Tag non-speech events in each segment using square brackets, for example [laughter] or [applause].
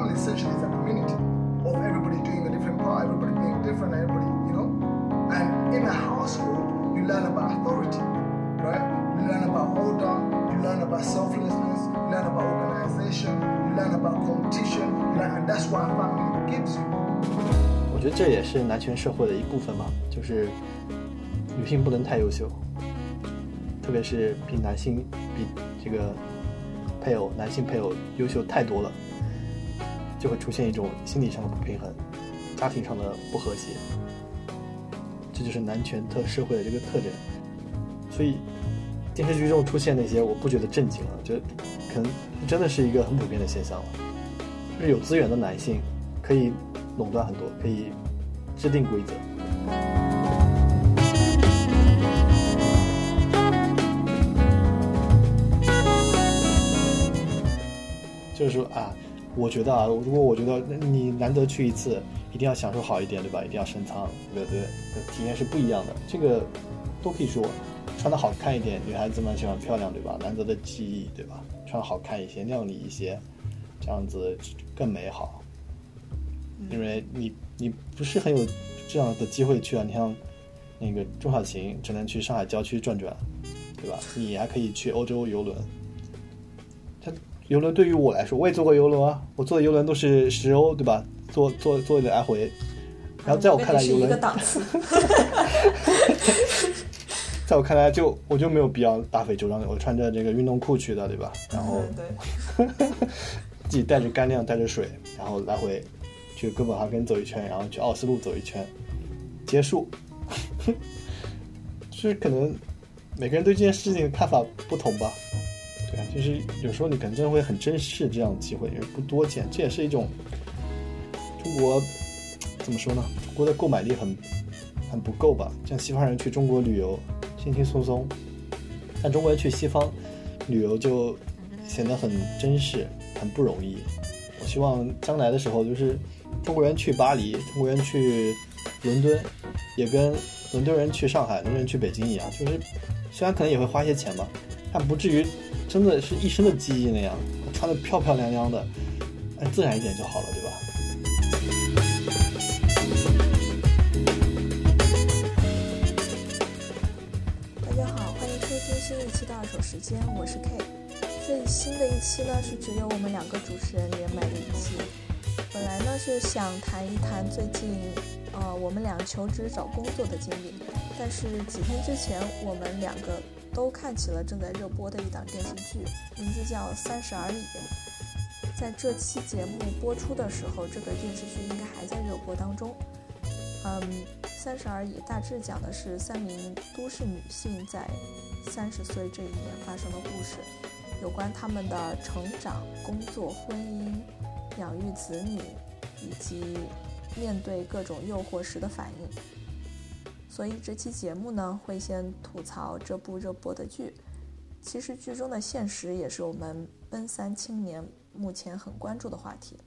family essentially is a community of everybody doing a different part, everybody being different, everybody, you know. And in a household, you learn about authority, right? You learn about order, you learn about selflessness, you learn about organization, you learn about competition, you learn, and that's what a family gives you. 我觉得这也是男权社会的一部分嘛，就是女性不能太优秀，特别是比男性比这个配偶男性配偶优秀太多了， 就会出现一种心理上的不平衡，家庭上的不和谐，这就是男权特社会的这个特征。所以电视剧中出现那些，我不觉得震惊了，就可能真的是一个很普遍的现象了，就是有资源的男性可以垄断很多，可以制定规则。就是说啊，我觉得啊，如果我觉得你难得去一次，一定要享受好一点，对吧？一定要升舱，对不对？体验是不一样的，这个都可以说。穿的好看一点，女孩子们喜欢漂亮，对吧？难得的记忆，对吧？穿好看一些，靓丽一些，这样子更美好。因为你你不是很有这样的机会去啊，你像那个钟小琴只能去上海郊区转转，对吧？你还可以去欧洲游轮。它游轮对于我来说，我也坐过游轮啊，我坐的游轮都是十欧，对吧？坐坐坐一来回，然后在我看来，游轮一个档次。在我看来，就我就没有必要大费周章的，我穿着这个运动裤去的，对吧？然后对，[laughs] 自己带着干粮，带着水，然后来回去哥本哈根走一圈，然后去奥斯陆走一圈，结束。[laughs] 就是可能每个人对这件事情的看法不同吧。对啊，就是有时候你可能真的会很珍视这样的机会，因为不多见。这也是一种中国怎么说呢？中国的购买力很很不够吧？像西方人去中国旅游。轻轻松松，但中国人去西方旅游就显得很珍视，很不容易。我希望将来的时候，就是中国人去巴黎，中国人去伦敦，也跟伦敦人去上海、伦敦人去北京一样，就是虽然可能也会花些钱吧，但不至于真的是一身的记忆那样，穿的漂漂亮亮的，哎自然一点就好了，对吧？大家好，欢迎收听新一期的二手时间，我是 K。最新的一期呢是只有我们两个主持人连麦的一期。本来呢是想谈一谈最近，呃，我们俩求职找工作的经历。但是几天之前，我们两个都看起了正在热播的一档电视剧，名字叫《三十而已》。在这期节目播出的时候，这个电视剧应该还在热播当中。嗯，《三十而已》大致讲的是三名都市女性在。三十岁这一年发生的故事，有关他们的成长、工作、婚姻、养育子女，以及面对各种诱惑时的反应。所以这期节目呢，会先吐槽这部热播的剧。其实剧中的现实也是我们奔三青年目前很关注的话题。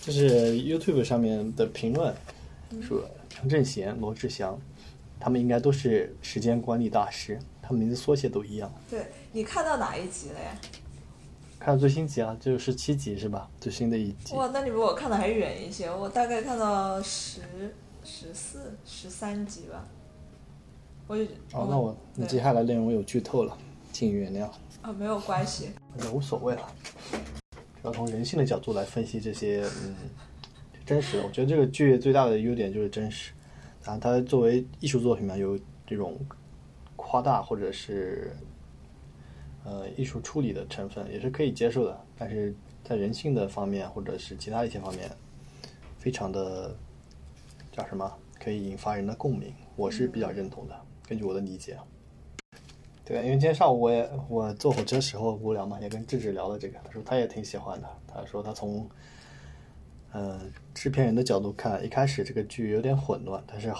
这是 YouTube 上面的评论，说陈正贤、罗志祥。他们应该都是时间管理大师，他们名字缩写都一样。对你看到哪一集了呀？看到最新集啊，就是十七集是吧？最新的一集。哇，那你比我看的还远一些，我大概看到十、十四、十三集吧。我哦，那我那接下来内容有剧透了，请原谅。啊，没有关系，那无所谓了。要从人性的角度来分析这些，嗯，真实。我觉得这个剧最大的优点就是真实。啊，它作为艺术作品嘛，有这种夸大或者是呃艺术处理的成分，也是可以接受的。但是在人性的方面或者是其他一些方面，非常的叫什么，可以引发人的共鸣，我是比较认同的。根据我的理解，对，因为今天上午我也我坐火车时候无聊嘛，也跟智智聊了这个，他说他也挺喜欢的。他说他从。呃，制片人的角度看，一开始这个剧有点混乱，但是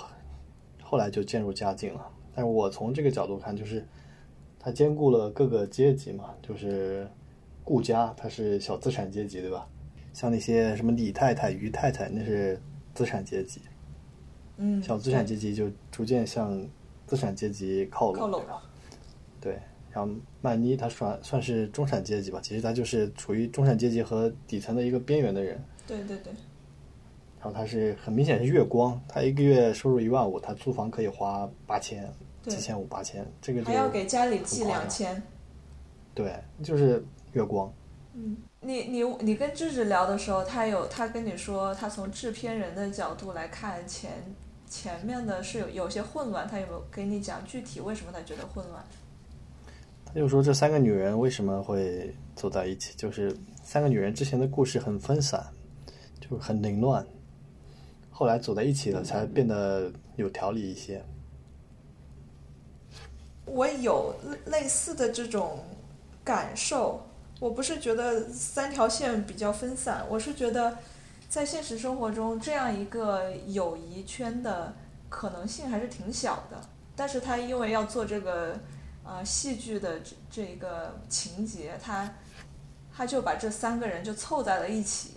后来就渐入佳境了。但是我从这个角度看，就是他兼顾了各个阶级嘛，就是顾家，他是小资产阶级，对吧？像那些什么李太太、于太太，那是资产阶级。嗯，小资产阶级就逐渐向资产阶级靠拢。靠拢了。对，然后曼妮她算算是中产阶级吧，其实她就是处于中产阶级和底层的一个边缘的人。对对对，然后她是很明显是月光，她一个月收入一万五，她租房可以花八千、七千五、八千，这个就还要给家里寄两千。对，就是月光。嗯，你你你跟智智聊的时候，他有他跟你说，他从制片人的角度来看前前面的是有有些混乱，他有没有给你讲具体为什么他觉得混乱？他就说这三个女人为什么会走在一起，就是三个女人之前的故事很分散，就很凌乱，后来走在一起了才变得有条理一些。我有类似的这种感受。我不是觉得三条线比较分散，我是觉得在现实生活中，这样一个友谊圈的可能性还是挺小的。但是他因为要做这个呃戏剧的这这一个情节，他他就把这三个人就凑在了一起，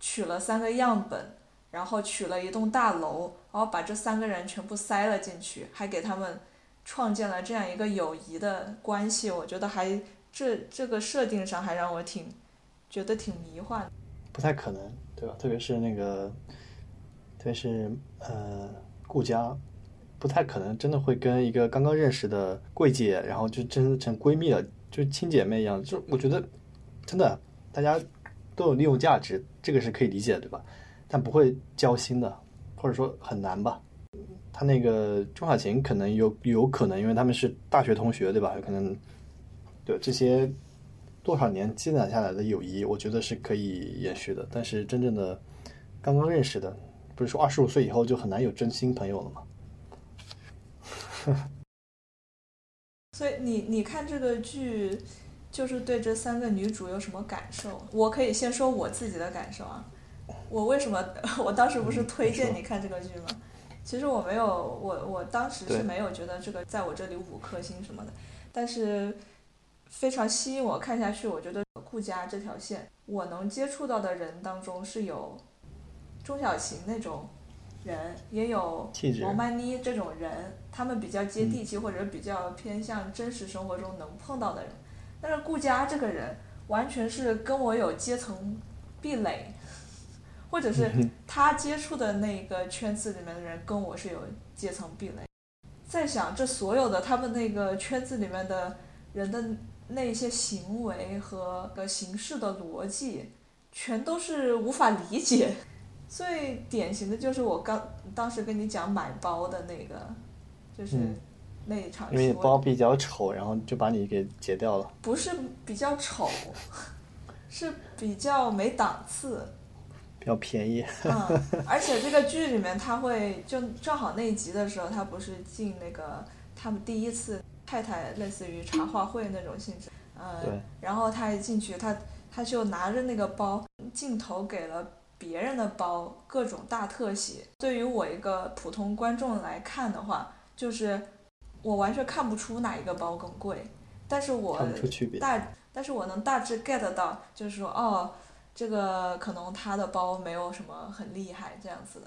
取了三个样本，然后取了一栋大楼，然后把这三个人全部塞了进去，还给他们创建了这样一个友谊的关系。我觉得还这这个设定上还让我挺觉得挺迷幻。不太可能，对吧？特别是那个，特别是呃，顾佳，不太可能真的会跟一个刚刚认识的柜姐，然后就真的成闺蜜了，就亲姐妹一样。就我觉得，真的大家都有利用价值，这个是可以理解，对吧？但不会交心的，或者说很难吧。他那个钟小琴可能有有可能，因为他们是大学同学，对吧？有可能对这些多少年积攒下来的友谊，我觉得是可以延续的。但是真正的刚刚认识的，不是说二十五岁以后就很难有真心朋友了吗？[laughs] 所以你你看这个剧，就是对这三个女主有什么感受？我可以先说我自己的感受啊。我为什么 [laughs] 我当时不是推荐你看这个剧吗？其实我没有，我我当时是没有觉得这个在我这里五颗星什么的，但是非常吸引我看下去。我觉得顾家这条线，我能接触到的人当中是有钟小琴那种人，也有王曼妮这种人，他们比较接地气，或者比较偏向真实生活中能碰到的人。但是顾佳这个人，完全是跟我有阶层壁垒，或者是他接触的那个圈子里面的人跟我是有阶层壁垒。在想这所有的他们那个圈子里面的人的那些行为和个形式的逻辑，全都是无法理解。最典型的就是我刚当时跟你讲买包的那个，就是嗯那一场戏，因为你包比较丑，然后就把你给截掉了，不是比较丑，[laughs] 是比较没档次。比较便宜。嗯，而且这个剧里面他会就正好那一集的时候，他不是进那个他们第一次太太类似于茶话会那种性质，对嗯，然后他一进去，他他就拿着那个包，镜头给了别人的包各种大特写。对于我一个普通观众来看的话，就是我完全看不出哪一个包更贵，但是我。大，但是我能大致 get 到，就是说，哦，这个可能他的包没有什么很厉害这样子的，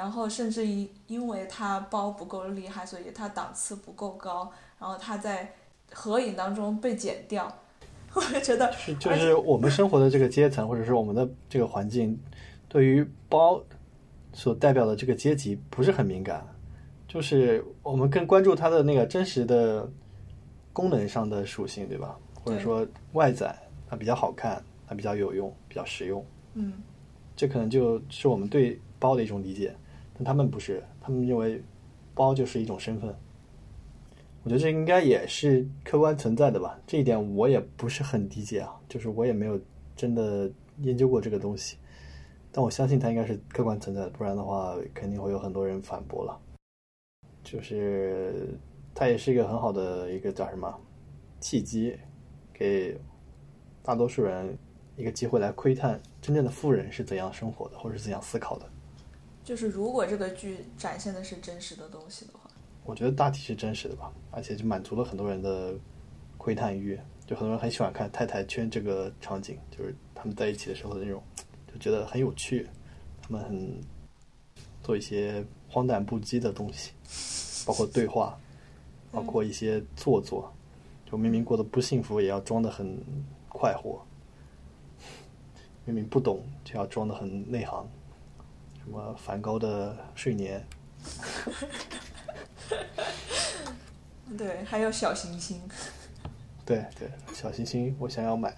然后甚至因因为他包不够厉害，所以他档次不够高，然后他在合影当中被剪掉，[laughs] 我就觉得，是就是我们生活的这个阶层，或者是我们的这个环境，对于包所代表的这个阶级不是很敏感，就是我们更关注它的那个真实的功能上的属性，对吧？或者说外在，它比较好看，它比较有用，比较实用，嗯，这可能就是我们对包的一种理解，他们不是，他们认为包就是一种身份。我觉得这应该也是客观存在的吧，这一点我也不是很理解啊，就是我也没有真的研究过这个东西，但我相信它应该是客观存在的，不然的话肯定会有很多人反驳了。就是它也是一个很好的一个叫什么契机，给大多数人一个机会来窥探真正的富人是怎样生活的，或者是怎样思考的。就是如果这个剧展现的是真实的东西的话，我觉得大体是真实的吧，而且就满足了很多人的窥探欲，就很多人很喜欢看太太圈这个场景，就是他们在一起的时候的那种，就觉得很有趣，他们很做一些荒诞不羁的东西，包括对话，包括一些做作，就明明过得不幸福，也要装得很快活；[laughs] 明明不懂，就要装得很内行。什么梵高的睡莲，[laughs] 对，还有小行星。对对，小行星我想要买。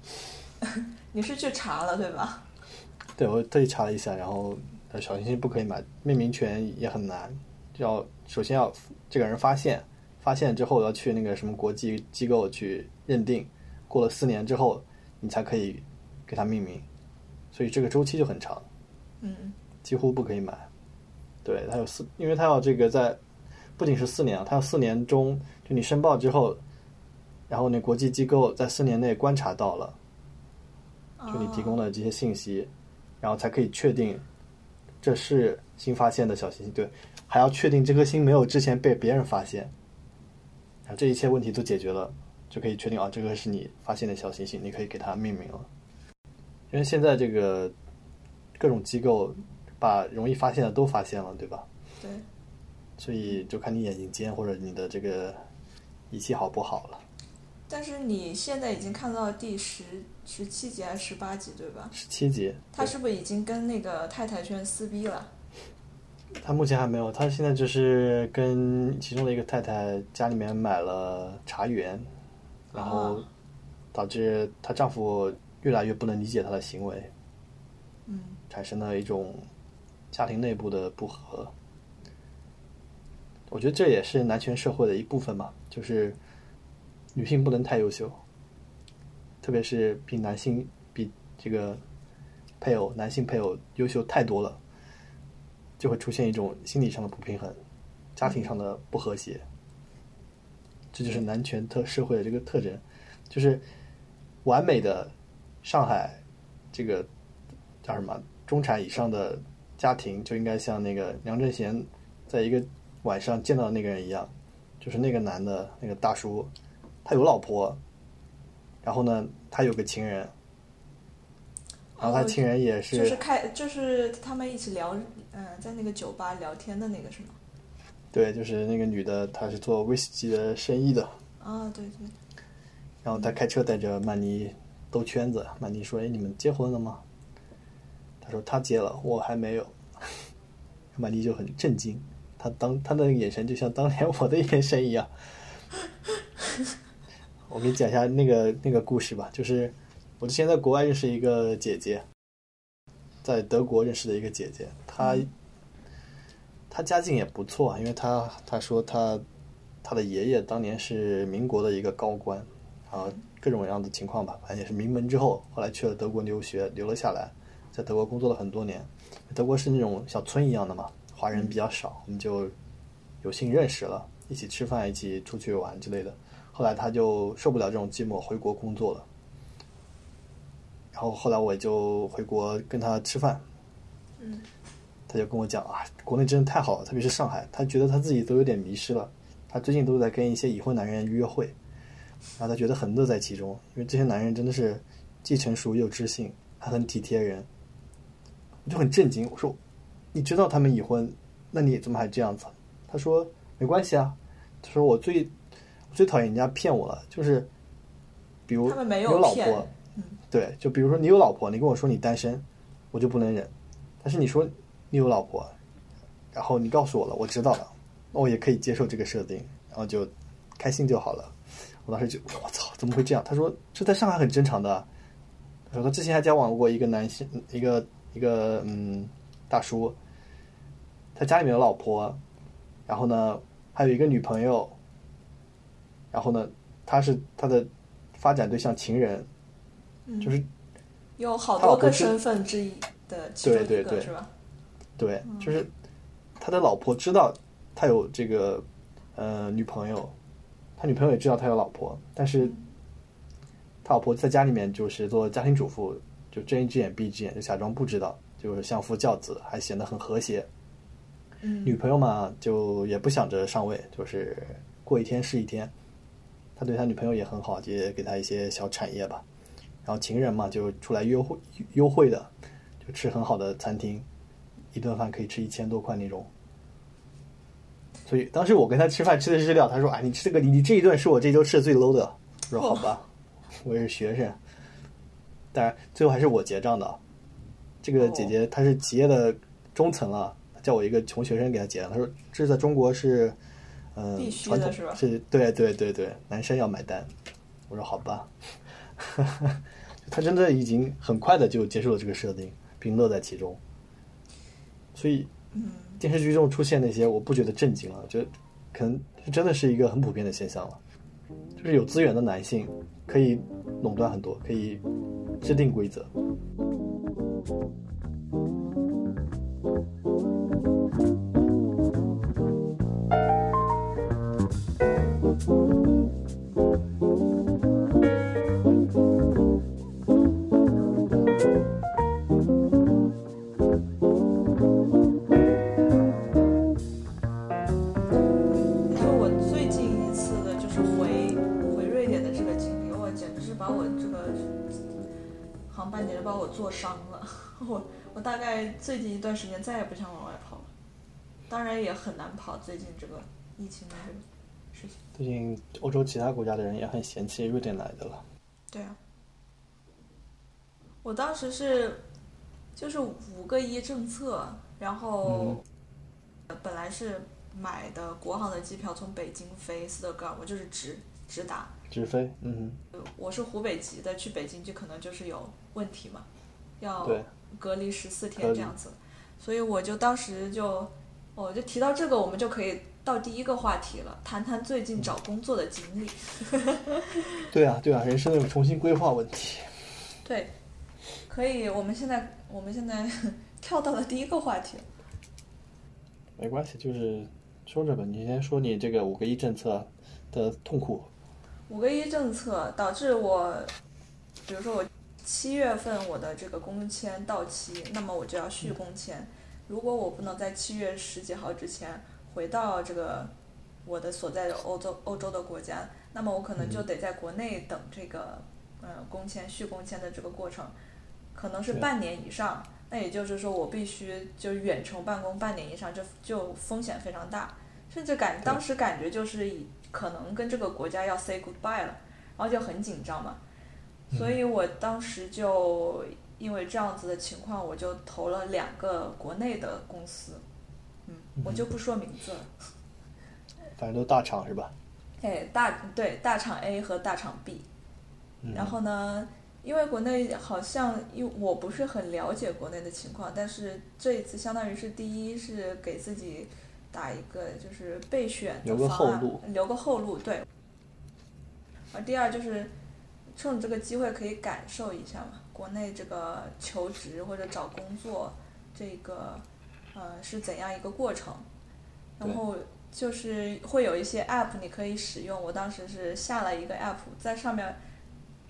[laughs] 你是去查了对吧？对，我特意查了一下，然后呃小行星不可以买，命名权也很难，要首先要这个人发现，发现之后要去那个什么国际机构去认定，过了四年之后你才可以给它命名，所以这个周期就很长，几乎不可以买。对，它有四，因为它要这个在不仅是四年啊，它要四年中就你申报之后，然后那国际机构在四年内观察到了。就你提供的这些信息，然后才可以确定这是新发现的小行星。对，还要确定这颗星没有之前被别人发现，然后这一切问题都解决了，就可以确定啊，这个是你发现的小行星，你可以给它命名了。因为现在这个各种机构把容易发现的都发现了，对吧？对，所以就看你眼睛尖或者你的这个仪器好不好了。但是你现在已经看到第十十七集还是十八集对吧？十七集，他是不是已经跟那个太太圈撕逼了？他目前还没有，他现在就是跟其中的一个太太家里面买了茶园，然后导致她丈夫越来越不能理解她的行为，嗯产生了一种家庭内部的不和。我觉得这也是男权社会的一部分吧，就是女性不能太优秀，特别是比男性比这个配偶男性配偶优秀太多了，就会出现一种心理上的不平衡，家庭上的不和谐。这就是男权特社会的这个特征，就是完美的上海这个叫什么中产以上的家庭就应该像那个梁振贤在一个晚上见到的那个人一样，就是那个男的那个大叔，他有老婆，然后呢，他有个情人，然后他情人也是、就是开就是他们一起聊，嗯、在那个酒吧聊天的那个是吗？对，就是那个女的，她是做威士忌的生意的，啊，对对，然后他开车带着曼妮兜圈子，曼妮说：“哎，你们结婚了吗？”他说：“他结了，我还没有。”曼妮就很震惊，他当他的眼神就像当年我的眼神一样。我给你讲一下那个那个故事吧，就是我之前在国外认识一个姐姐，在德国认识的一个姐姐，她她家境也不错，啊因为她她说她她的爷爷当年是民国的一个高官，啊，各种各样的情况吧，反正也是名门之后，后来去了德国留学，留了下来，在德国工作了很多年。德国是那种小村一样的嘛，华人比较少，我们就有幸认识了，一起吃饭，一起出去玩之类的。后来他就受不了这种寂寞，回国工作了。然后后来我就回国跟他吃饭，嗯，他就跟我讲啊，国内真的太好了，特别是上海，他觉得他自己都有点迷失了。他最近都在跟一些已婚男人约会，然后他觉得很乐在其中，因为这些男人真的是既成熟又知性，还很体贴人。我就很震惊，我说：“你知道他们已婚，那你怎么还这样子？”他说：“没关系啊。”他说：“我最我最讨厌人家骗我了，就是比如他们没有老骗婆，，对，就比如说你有老婆，你跟我说你单身，我就不能忍。但是你说你有老婆，然后你告诉我了，我知道了，那我也可以接受这个设定，然后就开心就好了。我当时就我操，怎么会这样？他说这在上海很正常的。他说他之前还交往过一个男性，一个一个嗯大叔，他家里面有老婆，然后呢还有一个女朋友，然后呢他是他的发展对象情人，嗯就是有好多个身份之一的其中一对对对个是吧？对，就是他的老婆知道他有这个呃女朋友，他女朋友也知道他有老婆，但是他老婆在家里面就是做家庭主妇，就睁一只眼闭一只眼，就假装不知道，就是相夫教子，还显得很和谐。嗯女朋友嘛，就也不想着上位，就是过一天是一天。他对他女朋友也很好，也给他一些小产业吧。然后情人嘛，就出来约会优惠的，就吃很好的餐厅，一顿饭可以吃一千多块那种。所以当时我跟他吃饭吃的是日料，他说：“哎，你吃这个，你你这一顿是我这周吃的最 low 的。”我说：“好吧，我也是学生。”当然，最后还是我结账的。这个姐姐她是企业的中层了，叫我一个穷学生给她结。她说：“这是在中国是，嗯、传统是吧是对对对对，男生要买单。”我说：“好吧。[laughs] ”他真的已经很快的就接受了这个设定，并乐在其中。所以，电视剧中出现那些，我不觉得震惊了，觉得可能是真的是一个很普遍的现象了。就是有资源的男性可以垄断很多，可以制定规则。航班简直把我做伤了。我我大概最近一段时间再也不想往外跑了，当然也很难跑。最近这个疫情的这个事情，最近欧洲其他国家的人也很嫌弃瑞典来的了。对啊，我当时是就是五个一政策，然后本来是买的国航的机票从北京飞斯德哥尔摩，就是直直达。直飞，嗯我是湖北籍的，去北京就可能就是有问题嘛，要隔离十四天这样子，所以我就当时就，我就提到这个，我们就可以到第一个话题了，谈谈最近找工作的经历。[laughs] 哼，[laughs] 对啊，对啊，人生有重新规划问题。对，可以，我们现在我们现在 [laughs] 跳到了第一个话题，没关系，就是说着吧。你先说你这个五个一政策的痛苦。五个一政策导致我，比如说我七月份我的这个工签到期，那么我就要续工签。如果我不能在七月十几号之前回到这个我的所在的欧洲欧洲的国家，那么我可能就得在国内等这个呃工签续工签的这个过程，可能是半年以上。那也就是说，我必须就远程办公半年以上，这就风险非常大，甚至感当时感觉就是以可能跟这个国家要 say goodbye 了，然后就很紧张嘛。所以我当时就因为这样子的情况，我就投了两个国内的公司，嗯，我就不说名字了。反正都大厂是吧？哎，大对大厂 A 和大厂 B，嗯然后呢，因为国内好像，因为我不是很了解国内的情况，但是这一次相当于是第一是给自己打一个就是备选的留个方案后路，留个后路，对。而第二就是趁这个机会可以感受一下嘛，国内这个求职或者找工作这个呃是怎样一个过程，然后就是会有一些 app 你可以使用，我当时是下了一个 app，在上面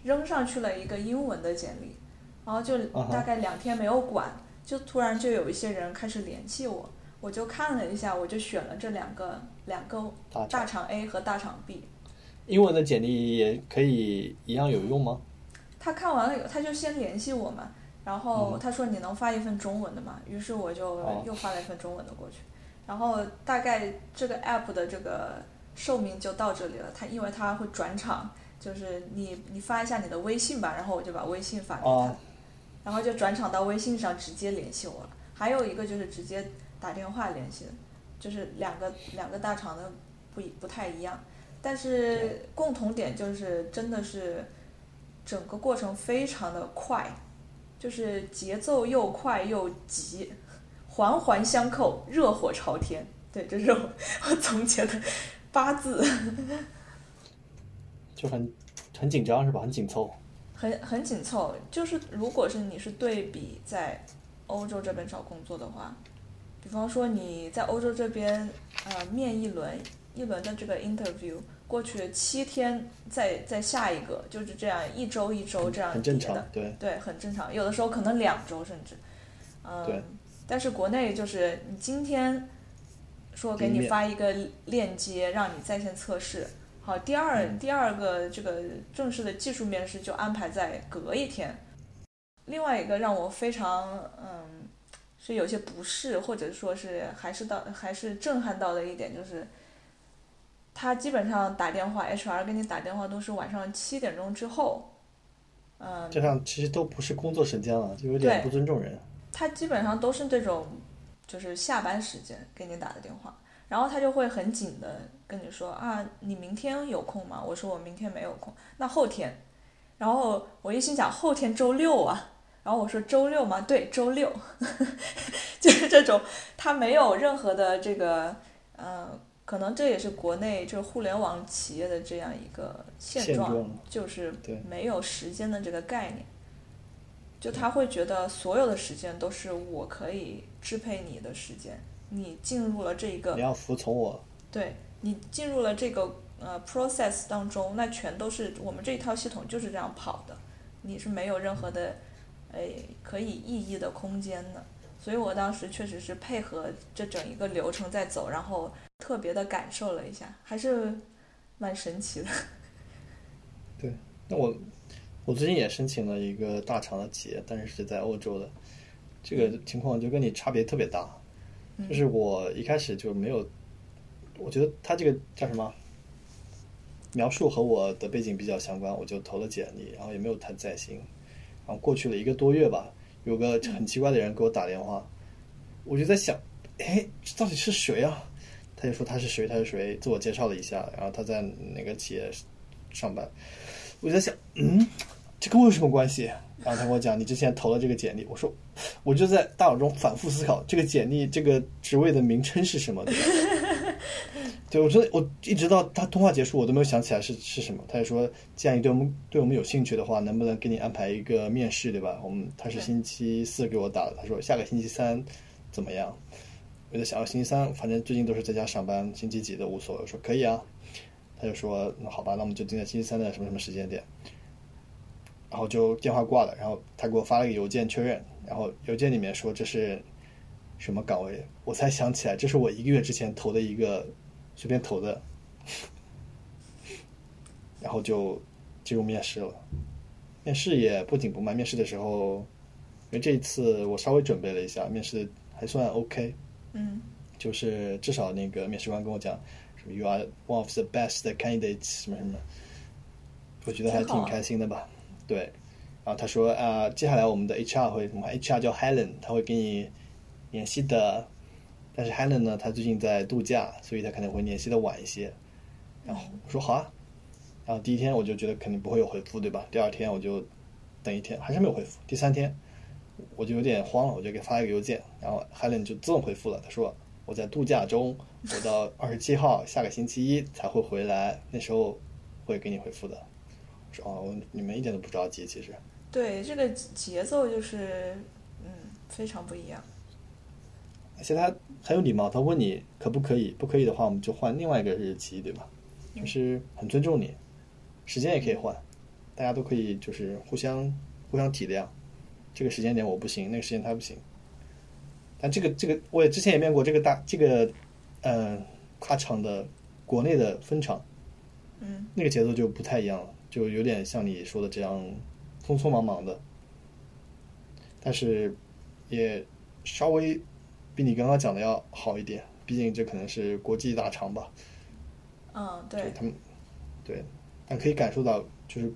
扔上去了一个英文的简历，然后就大概两天没有管，就突然就有一些人开始联系我，我就看了一下，我就选了这两个两个大厂 A 和大厂 B。英文的简历也可以一样有用吗？他看完了以后，他就先联系我嘛，然后嗯他说你能发一份中文的吗？于是我就哦又发了一份中文的过去，然后大概这个 app 的这个寿命就到这里了。他因为他会转场，就是你你发一下你的微信吧，然后我就把微信发给他，哦然后就转场到微信上直接联系我了。还有一个就是直接打电话联系的，就是两个两个大厂的不一不太一样，但是共同点就是真的是整个过程非常的快，就是节奏又快又急，环环相扣，热火朝天。对，这是我我总结的八字，就 [laughs] 很很紧张是吧？很紧凑。很很紧凑。就是如果是你是对比在欧洲这边找工作的话，比方说你在欧洲这边呃面一轮一轮的这个 interview 过去七天，再再下一个，就是这样一周一周这样很正叠的常，对对，很正常。有的时候可能两周甚至，对嗯，但是国内就是你今天说给你发一个链接，让你在线测试。好，第二、嗯第二个这个正式的技术面试就安排在隔一天。另外一个让我非常嗯是有些不适，或者说是还是到还是震撼到的一点就是，他基本上打电话，HR 给你打电话都是晚上七点钟之后，嗯，这样其实都不是工作时间了，就有点不尊重人。他基本上都是这种，就是下班时间给你打的电话，然后他就会很紧的跟你说啊，你明天有空吗？我说我明天没有空，那后天，然后我一心想后天周六啊，然后我说周六吗？对，周六，[laughs] 就是这种，他没有任何的这个，呃，可能这也是国内就是互联网企业的这样一个现状，现状就是没有时间的这个概念。就他会觉得所有的时间都是我可以支配你的时间，你进入了这一个你要服从我，对你进入了这个呃 process 当中，那全都是我们这一套系统就是这样跑的，你是没有任何的诶可以意义的空间的。所以我当时确实是配合这整一个流程在走，然后特别的感受了一下，还是蛮神奇的。[laughs] 对那我我最近也申请了一个大厂的企业，但是是在欧洲的，这个情况就跟你差别特别大。就是我一开始就没有，我觉得他这个叫什么描述和我的背景比较相关，我就投了简历，然后也没有太在心。然后过去了一个多月吧，有个很奇怪的人给我打电话，我就在想，哎，这到底是谁啊？他就说他是谁，他是谁，自我介绍了一下，然后他在哪个企业上班。我就在想，嗯，这跟我有什么关系？然后他跟我讲，你之前投了这个简历。我说，我就在大脑中反复思考，这个简历这个职位的名称是什么？对吧？[laughs] 对，我真的，我一直到他通话结束，我都没有想起来是是什么。他就说，既然你对我们对我们有兴趣的话，能不能给你安排一个面试，对吧？我们他是星期四给我打的，他说下个星期三怎么样？我在想，要星期三反正最近都是在家上班，星期几都无所谓。我说可以啊。他就说那好吧，那我们就定在星期三的什么什么时间点。然后就电话挂了，然后他给我发了一个邮件确认，然后邮件里面说这是什么岗位，我才想起来这是我一个月之前投的一个随便投的，[laughs] 然后就进入面试了。面试也不紧不慢，面试的时候，因为这一次我稍微准备了一下，面试还算 OK，嗯就是至少那个面试官跟我讲什么 “You are one of the best candidates” 什么什么，我觉得还挺开心的吧。对，然后他说啊、接下来我们的 HR 会什么？HR 叫 Helen，他会给你联系的。但是 Helen 呢，她最近在度假，所以她可能会联系的晚一些。然后我说好啊，然后第一天我就觉得肯定不会有回复，对吧？第二天我就等一天，还是没有回复。第三天我就有点慌了，我就给发一个邮件，然后 Helen 就自动回复了，他说我在度假中，我到二十七号下个星期一才会回来，那时候会给你回复的。我说哦，你们一点都不着急，其实。对，这个节奏就是嗯非常不一样。而且他很有礼貌，他问你可不可以，不可以的话我们就换另外一个日期，对吧？就是很尊重你，时间也可以换，大家都可以就是互相互相体谅。这个时间点我不行，那个时间他不行。但这个这个我也之前也面过这个大这个呃跨厂的国内的分厂，嗯那个节奏就不太一样了，就有点像你说的这样匆匆忙忙的，但是也稍微比你刚刚讲的要好一点，毕竟这可能是国际大厂吧，嗯，对，他们对，但可以感受到就是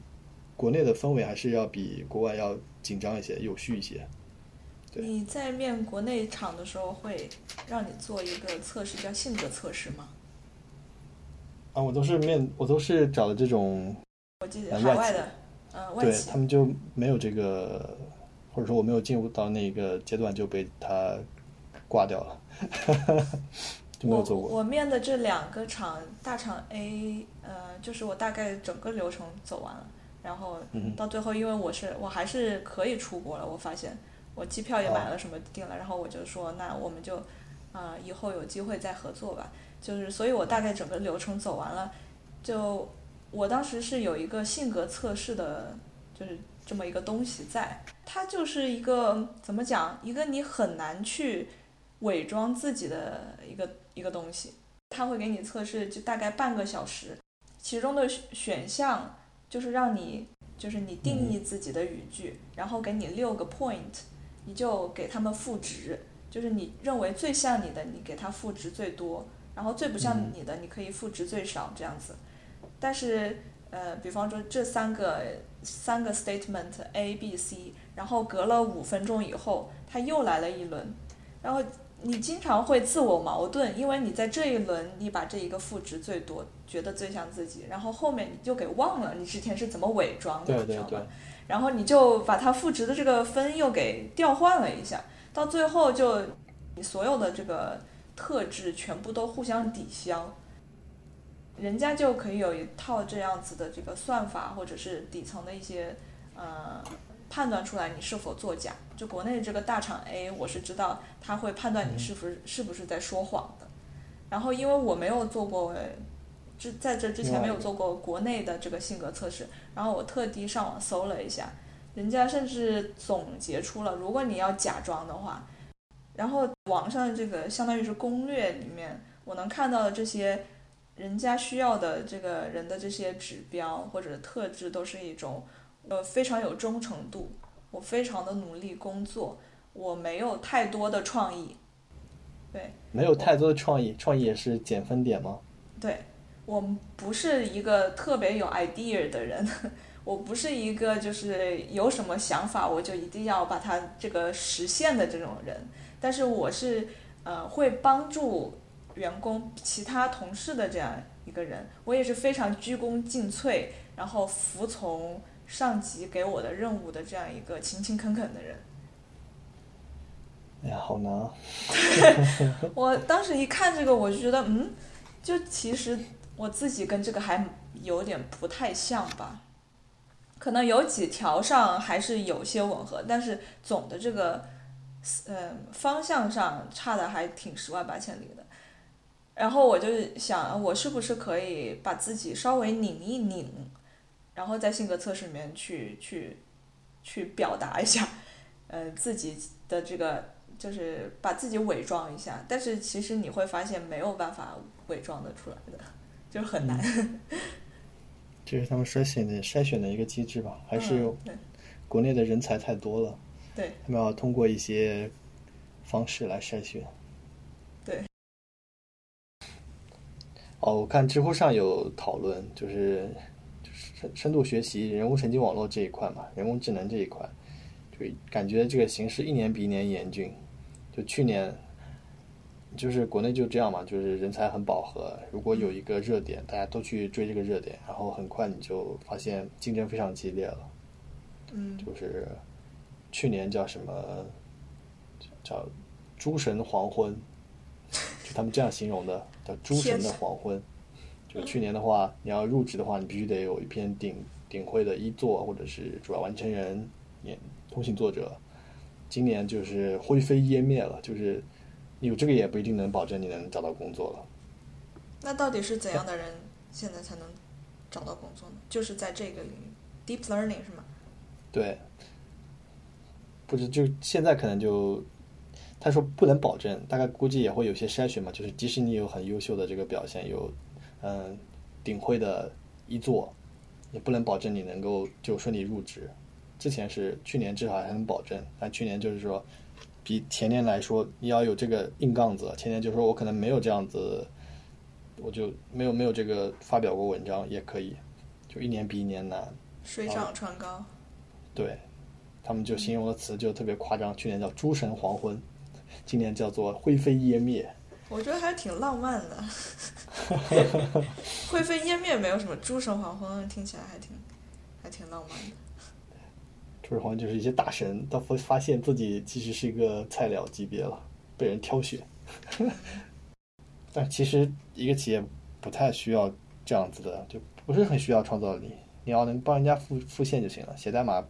国内的氛围还是要比国外要紧张一些，有序一些。对你在面国内厂的时候，会让你做一个测试，叫性格测试吗？啊，我都是面，我都是找的这种，我记得海外的，嗯，外对企他们就没有这个，或者说我没有进入到那个阶段就被他挂掉了，[laughs] 就没有过。我面的这两个厂，大厂 A，呃，就是我大概整个流程走完了，然后嗯到最后，因为我是我还是可以出国了，我发现我机票也买哦了，什么定了，然后我就说，那我们就啊、以后有机会再合作吧。就是，所以我大概整个流程走完了，就我当时是有一个性格测试的，就是这么一个东西在，它就是一个怎么讲，一个你很难去伪装自己的一个一个东西。它会给你测试，就大概半个小时，其中的选选项就是让你就是你定义自己的语句，然后给你六个 point，你就给他们赋值，就是你认为最像你的，你给它赋值最多，然后最不像你的，你可以赋值最少这样子。但是呃，比方说这三个三个 statement A、B、C，然后隔了五分钟以后，它又来了一轮，然后你经常会自我矛盾，因为你在这一轮你把这一个赋值最多，觉得最像自己，然后后面你就给忘了你之前是怎么伪装的，对对对你知道吗？然后你就把它赋值的这个分又给调换了一下，到最后就你所有的这个特质全部都互相抵消，人家就可以有一套这样子的这个算法，或者是底层的一些呃判断出来你是否作假。就国内这个大厂 A，我是知道他会判断你是不是是不是在说谎的。然后因为我没有做过，之在这之前没有做过国内的这个性格测试，然后我特地上网搜了一下，人家甚至总结出了，如果你要假装的话，然后网上这个相当于是攻略里面，我能看到的这些人家需要的这个人的这些指标或者特质，都是一种呃非常有忠诚度，我非常的努力工作，我没有太多的创意，对，没有太多的创意，创意也是减分点吗？对我不是一个特别有 idea 的人，我不是一个就是有什么想法我就一定要把它这个实现的这种人，但是我是呃会帮助员工、其他同事的这样一个人，我也是非常鞠躬尽瘁，然后服从上级给我的任务的这样一个勤勤恳恳的人。哎呀，好难啊！[laughs] 我当时一看这个，我就觉得，嗯，就其实我自己跟这个还有点不太像吧，可能有几条上还是有些吻合，但是总的这个，嗯，方向上差的还挺十万八千里的。然后我就想，我是不是可以把自己稍微拧一拧，然后在性格测试里面去去去表达一下，呃，自己的这个。就是把自己伪装一下，但是其实你会发现没有办法伪装的出来的，就是很难。[laughs] 这是他们筛选的筛选的一个机制吧？还是国内的人才太多了，对他们要通过一些方式来筛选。对。哦，我看知乎上有讨论，就是深深度学习、人工神经网络这一块嘛，人工智能这一块，就感觉这个形势一年比一年严峻。就去年，就是国内就这样嘛，就是人才很饱和。如果有一个热点，大家都去追这个热点，然后很快你就发现竞争非常激烈了。嗯就是去年叫什么，叫“诸神黄昏”，就他们这样形容的，叫“诸神的黄昏”。就去年的话，你要入职的话，你必须得有一篇顶顶会的一作，或者是主要完成人、也通信作者。今年就是灰飞烟灭了，就是你有这个也不一定能保证你能找到工作了。那到底是怎样的人现在才能找到工作呢？就是在这个领域，deep learning 是吗？对，不是就现在可能就他说不能保证，大概估计也会有些筛选嘛，就是即使你有很优秀的这个表现，有嗯顶会的一座，也不能保证你能够就顺利入职。之前是去年至少还能保证，但去年就是说比前年来说，你要有这个硬杠子。前年就说我可能没有这样子，我就没有没有这个发表过文章也可以，就一年比一年难。水涨船高。对，他们就形容的词就特别夸张，去年叫“诸神黄昏”，今年叫做“灰飞烟灭我觉得 [laughs] 还挺浪漫的，灰飞烟灭没有什么，诸神黄昏听起来还挺还挺浪漫的。”。诸神黄昏就是一些大神，到发发现自己其实是一个菜鸟级别了，被人挑选。但其实一个企业不太需要这样子的，就不是很需要创造力。你要能帮人家复复现就行了，写代码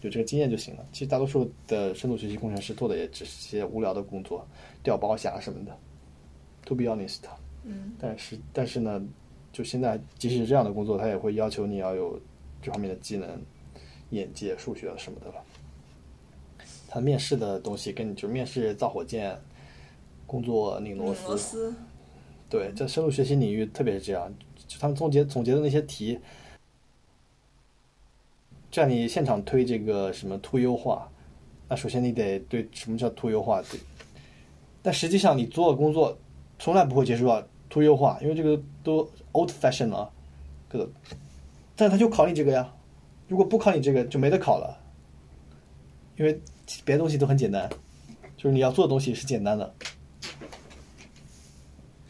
有这个经验就行了。其实大多数的深度学习工程师做的也只是些无聊的工作，调包侠什么的。To be honest，嗯但是但是呢，就现在即使是这样的工作，他也会要求你要有这方面的技能、眼界、数学什么的了。他面试的东西跟你就面试造火箭、工作拧螺拧螺丝，对，在深度学习领域，特别是这样，就他们总结总结的那些题，叫你现场推这个什么图优化，那首先你得对什么叫图优化对，但实际上你做的工作从来不会接触到图优化，因为这个都 old fashion 了，这个，但他就考你这个呀，如果不考你这个就没得考了，因为别的东西都很简单，就是你要做的东西是简单的。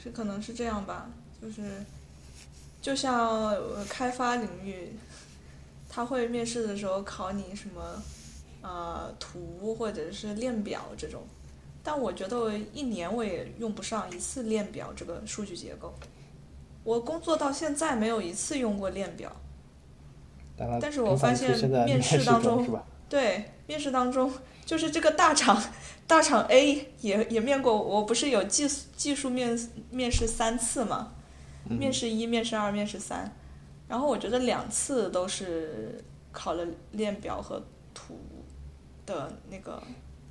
是可能是这样吧，就是就像开发领域，他会面试的时候考你什么呃图或者是链表这种，但我觉得一年我也用不上一次链表这个数据结构。我工作到现在没有一次用过链表，但是我发现面试试当中？对，面试当中就是这个大厂，大厂 A 也也面过，我不是有技术技术面面试三次嘛，嗯面试一、面试二、面试三，然后我觉得两次都是考了链表和图的那个，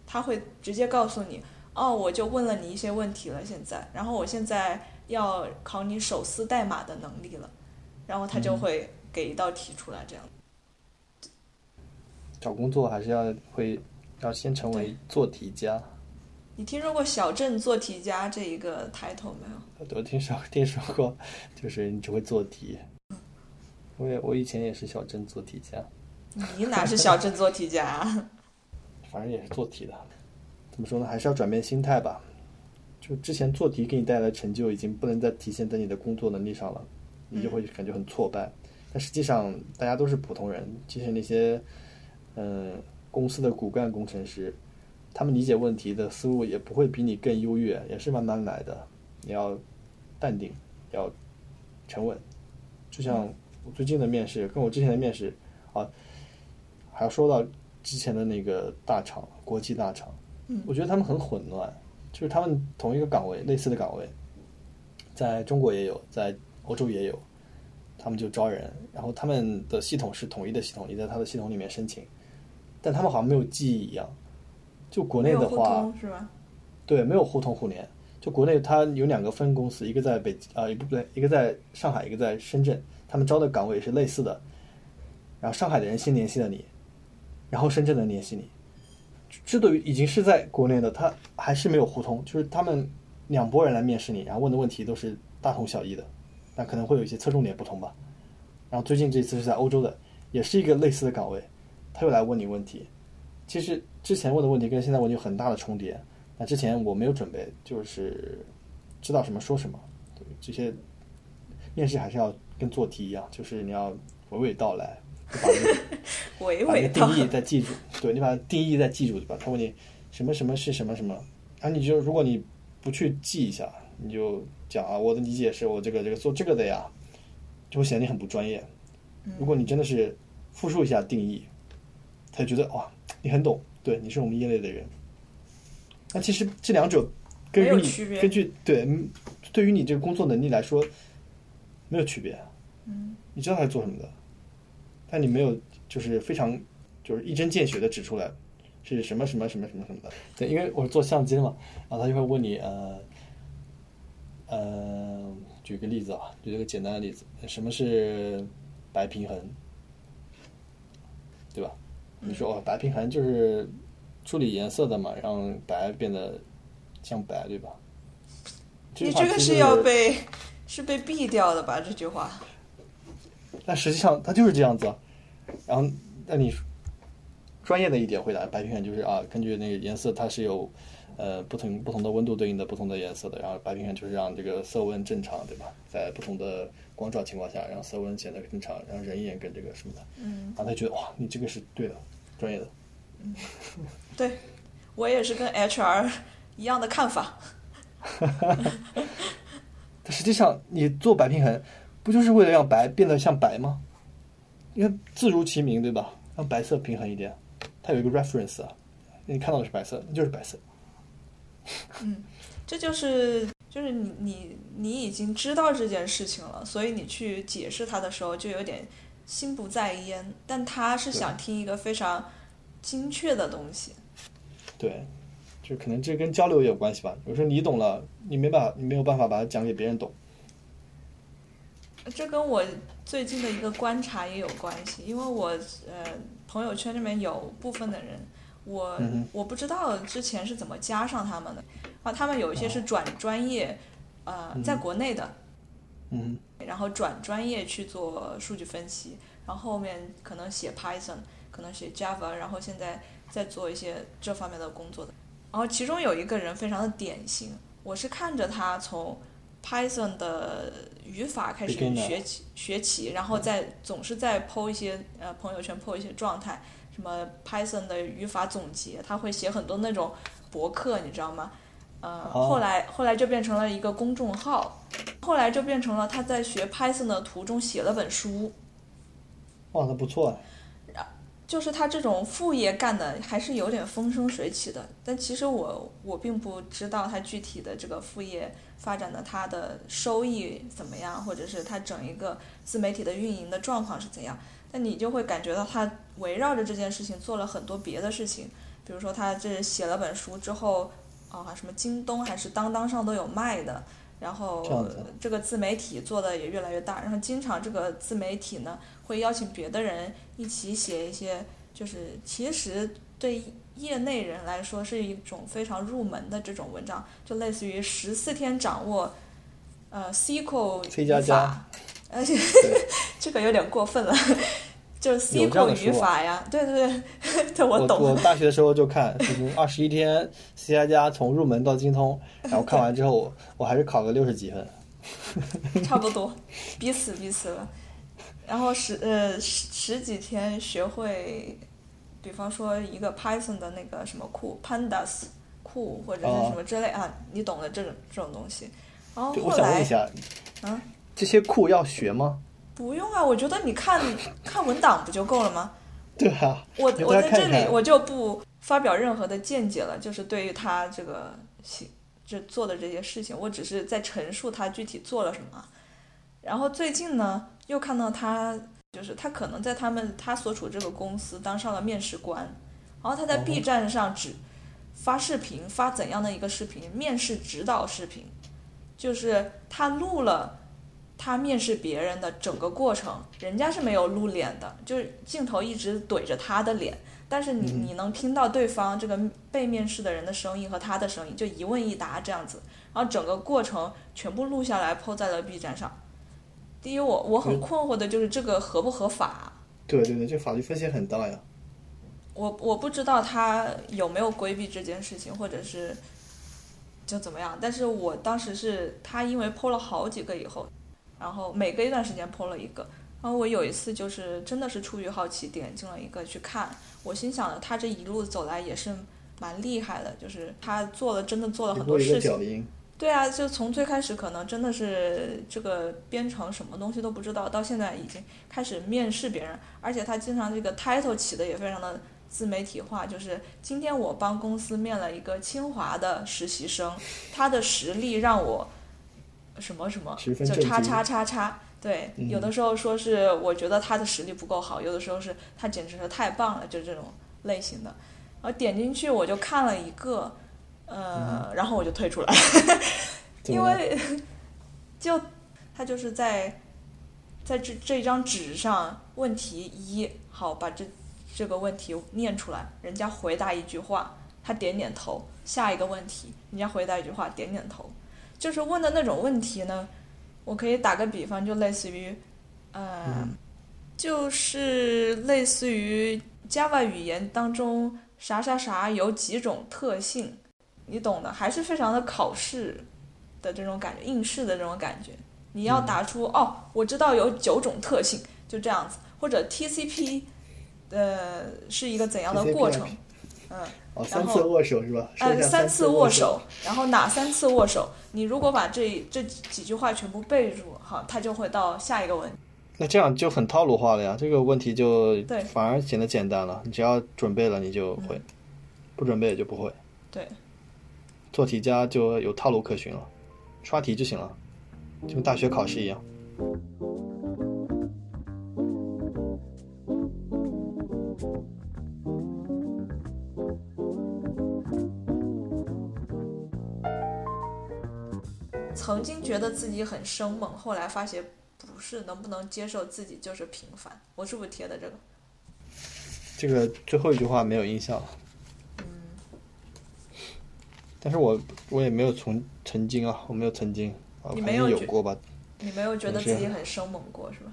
他会直接告诉你，哦，我就问了你一些问题了，现在，然后我现在要考你手撕代码的能力了，然后他就嗯会给一道题出来，这样。找工作还是要会要先成为做题家。你听说过小镇做题家这一个 title 没有？我听说听说过，就是你只会做题。我也我以前也是小镇做题家，[laughs] 你哪是小镇做题家啊？[laughs] 反正也是做题的。怎么说呢？还是要转变心态吧。就之前做题给你带来的成就，已经不能再体现在你的工作能力上了，你就会感觉很挫败。但实际上，大家都是普通人，即使那些嗯、公司的骨干工程师，他们理解问题的思路也不会比你更优越，也是慢慢来的。你要淡定，要沉稳。就像我最近的面试，跟我之前的面试啊，还要说到之前的那个大厂，国际大厂，嗯我觉得他们很混乱，就是他们同一个岗位，类似的岗位，在中国也有，在欧洲也有，他们就招人，然后他们的系统是统一的系统，你在他的系统里面申请，但他们好像没有记忆一样。就国内的话，是吧？对，没有互通互联。就国内它有两个分公司，一个在北啊、呃，不对，一个在上海，一个在深圳，他们招的岗位是类似的。然后上海的人先联系了你，然后深圳的联系你。这都已经是在国内的，他还是没有互通，就是他们两拨人来面试你，然后问的问题都是大同小异的，那可能会有一些侧重点不同吧。然后最近这次是在欧洲的，也是一个类似的岗位，他又来问你问题。其实之前问的问题跟现在问题有很大的重叠。那之前我没有准备，就是知道什么说什么。对这些面试还是要跟做题一样，就是你要娓娓道来，就把那个 [laughs] 娓把那个娓定义再记住。对你把定义再记住，对吧？他问你什么什么是什么什么，然后你就如果你不去记一下，你就讲啊，我的理解是我这个这个做这个的呀，就会显得你很不专业。如果你真的是复述一下定义，他就觉得哇，你很懂，对，你是我们业内的人。那其实这两者根据你没有区别根据对嗯对于你这个工作能力来说没有区别。嗯，你知道他是做什么的，但你没有就是非常就是一针见血的指出来是什么什么什么什么什么的。对，因为我是做相机的嘛，然后他就会问你呃呃，举个例子啊，举一个简单的例子，什么是白平衡，对吧？你说哦，白平衡就是处理颜色的嘛，让白变得像白，对吧？你这个是要被是被毙掉的吧？这句话，但实际上它就是这样子啊。然后，那你专业的一点回答，白平衡就是啊，根据那个颜色，它是有呃不同不同的温度对应的不同的颜色的。然后白平衡就是让这个色温正常，对吧？在不同的光照情况下，让色温显得正常，让人眼跟这个什么的。嗯，然后他觉得哇，你这个是对的，专业的。对我也是跟 HR 一样的看法。[laughs] 但实际上，你做白平衡，不就是为了让白变得像白吗？因为字如其名，对吧？让白色平衡一点，它有一个 reference 啊，你看到的是白色，那就是白色。[laughs] 嗯这就是就是你你你已经知道这件事情了，所以你去解释它的时候就有点心不在焉。但他是想听一个非常精确的东西。对，就可能这跟交流也有关系吧。有时候你懂了，你没办法，你没有办法把它讲给别人懂。这跟我最近的一个观察也有关系，因为我呃朋友圈里面有部分的人我、嗯我不知道之前是怎么加上他们的。啊，他们有一些是转专业，呃，在国内的，嗯然后转专业去做数据分析，然后后面可能写 Python，可能写 Java，然后现在在做一些这方面的工作的。然后其中有一个人非常的典型，我是看着他从 Python 的语法开始学起学起，然后再总是在 PO 一些呃朋友圈 PO 一些状态，什么 Python 的语法总结，他会写很多那种博客，你知道吗？呃，哦后来后来就变成了一个公众号，后来就变成了他在学 Python 的途中写了本书，哇，那不错啊。就是他这种副业干的还是有点风生水起的，但其实我我并不知道他具体的这个副业发展的他的收益怎么样，或者是他整一个自媒体的运营的状况是怎样。但你就会感觉到他围绕着这件事情做了很多别的事情，比如说他这写了本书之后，啊、什么京东还是当当上都有卖的，然后这个自媒体做的也越来越大，然后经常这个自媒体呢会邀请别的人一起写一些，就是其实对业内人来说是一种非常入门的这种文章，就类似于十四天掌握呃 SQL 语加法，[laughs] 而且这个有点过分了。就是有这样的 SQL 语书啊法呀，对对对，对 [laughs] 我我懂。我大学的时候就看，就是二十一天 C 加加从入门到精通，然后看完之后，我我还是考个六十几分。[laughs] 差不多，彼此彼此了。然后十呃十十几天学会，比方说一个 Python 的那个什么库 Pandas 库或者是什么之类、啊，你懂的这种这种东西。然后，后来我想问一下，嗯，这些库要学吗？不用啊，我觉得你看 [coughs] 看文档不就够了吗？对啊，我我在这里我就不发表任何的见解了，就是对于他这个行这做的这些事情，我只是在陈述他具体做了什么。然后最近呢，又看到他就是他可能在他们他所处这个公司当上了面试官，然后他在哦 B 站上只发视频，发怎样的一个视频？面试指导视频，就是他录了。他面试别人的整个过程，人家是没有露脸的，就是镜头一直怼着他的脸，但是你嗯你能听到对方这个被面试的人的声音和他的声音，就一问一答这样子，然后整个过程全部录下来，PO 在了 B 站上。第一，我我很嗯困惑的就是这个合不合法，对对对，这法律风险很大呀。我我不知道他有没有规避这件事情，或者是就怎么样。但是我当时是他因为 PO 了好几个以后，然后每隔一段时间 PO 了一个，然后我有一次就是真的是出于好奇点进了一个去看，我心想的他这一路走来也是蛮厉害的，就是他做了真的做了很多事情脚。印，对啊，就从最开始可能真的是这个编程什么东西都不知道，到现在已经开始面试别人，而且他经常这个 title 起的也非常的自媒体化，就是今天我帮公司面了一个清华的实习生，他的实力让我什么什么，就叉叉叉叉。对，嗯有的时候说是我觉得他的实力不够好，有的时候是他简直是太棒了，就这种类型的。然后点进去我就看了一个，呃，然后我就退出来。[laughs] 因为 [laughs] 就他就是在在这这张纸上，问题一，好把这这个问题念出来，人家回答一句话，他点点头；下一个问题，人家回答一句话，点点头。就是问的那种问题呢，我可以打个比方，就类似于，呃，嗯就是类似于 Java 语言当中啥啥啥有几种特性，你懂的，还是非常的考试的这种感觉，应试的这种感觉。你要答出、哦，我知道有九种特性，就这样子，或者 TCP，呃，是一个怎样的过程？嗯，哦，三次握手是吧？呃，三次握手，然后哪三次握手？你如果把这这几句话全部背住，哈，它就会到下一个问题。那这样就很套路化了呀。这个问题就对反而显得简单了。你只要准备了，你就会；不准备就不会。对，做题家就有套路可循了，刷题就行了，就跟大学考试一样。曾经觉得自己很生猛，后来发现不是，能不能接受自己就是平凡？我是不是贴的这个？这个最后一句话没有印象嗯。但是我我也没有从曾经啊，我没有曾经啊，你没有觉有过吧。你没有觉得自己很生猛过是吧？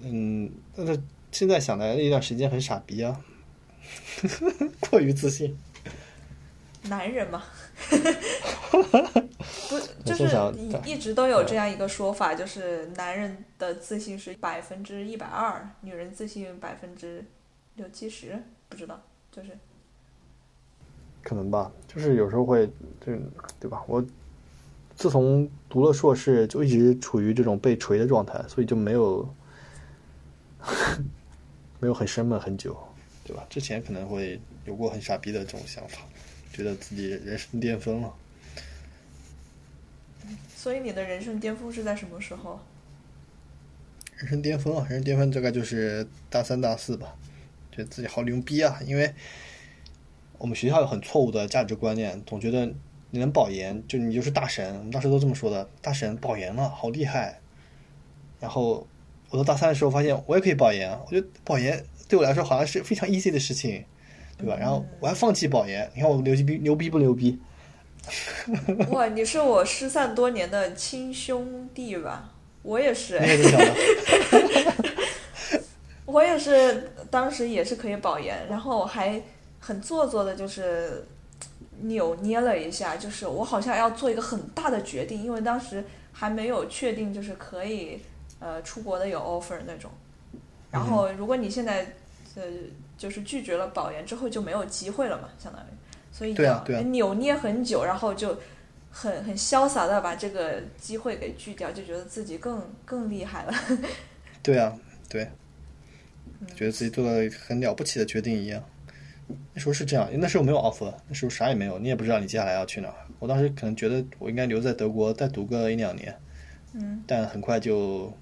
嗯，但是现在想来那段时间很傻逼啊，[laughs] 过于自信。男人嘛，[laughs] 不就是一直都有这样一个说法，就是男人的自信是百分之一百二，女人自信百分之六七十，不知道，就是可能吧，就是有时候会，就对吧？我自从读了硕士，就一直处于这种被锤的状态，所以就没有 [laughs] 没有很生闷很久，对吧？之前可能会有过很傻逼的这种想法，觉得自己人生巅峰了。所以你的人生巅峰是在什么时候？人生巅峰啊，人生巅峰大概就是大三大四吧，觉得自己好牛逼啊！因为我们学校有很错误的价值观念，总觉得你能保研就你就是大神，我们当时都这么说的，大神保研了，好厉害。然后我到大三的时候发现我也可以保研，我觉得保研对我来说好像是非常 easy 的事情，对吧？然后我还放弃保研，你看我牛逼牛逼不牛逼？哇，你是我失散多年的亲兄弟吧？我也是，你也这么想的？[laughs] 我也是，当时也是可以保研，然后我还很做作的，就是扭捏了一下，就是我好像要做一个很大的决定，因为当时还没有确定就是可以呃出国的有 offer 那种。然后如果你现在呃就是拒绝了保研之后就没有机会了嘛，相当于，所以要对啊对啊扭捏很久，然后就很很潇洒的把这个机会给拒掉，就觉得自己更更厉害了。[laughs] 对啊，对，觉得自己做了很了不起的决定一样。那时候是这样，那时候没有 offer，那时候啥也没有，你也不知道你接下来要去哪儿。我当时可能觉得我应该留在德国再读个一两年，嗯，但很快就，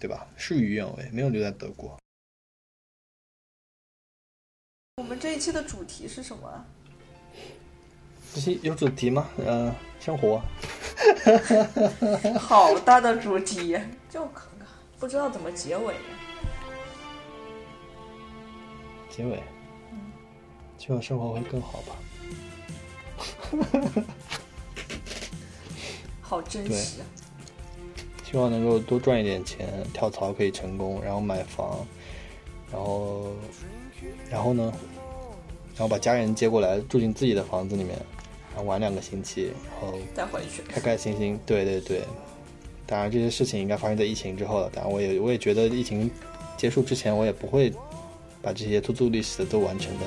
对吧？事与愿违，没有留在德国。我们这一期的主题是什么啊？这些有主题吗？呃，生活。好大的主题，就不知道怎么结尾。结尾，希望生活会更好吧。[laughs] 好真实啊！希望能够多赚一点钱，跳槽可以成功，然后买房，然后，然后呢，然后把家人接过来住进自己的房子里面，玩两个星期，然后再回去。开开心心。对对对，当然这些事情应该发生在疫情之后了。当然我也我也觉得疫情结束之前，我也不会把这些 to do list 都完成的。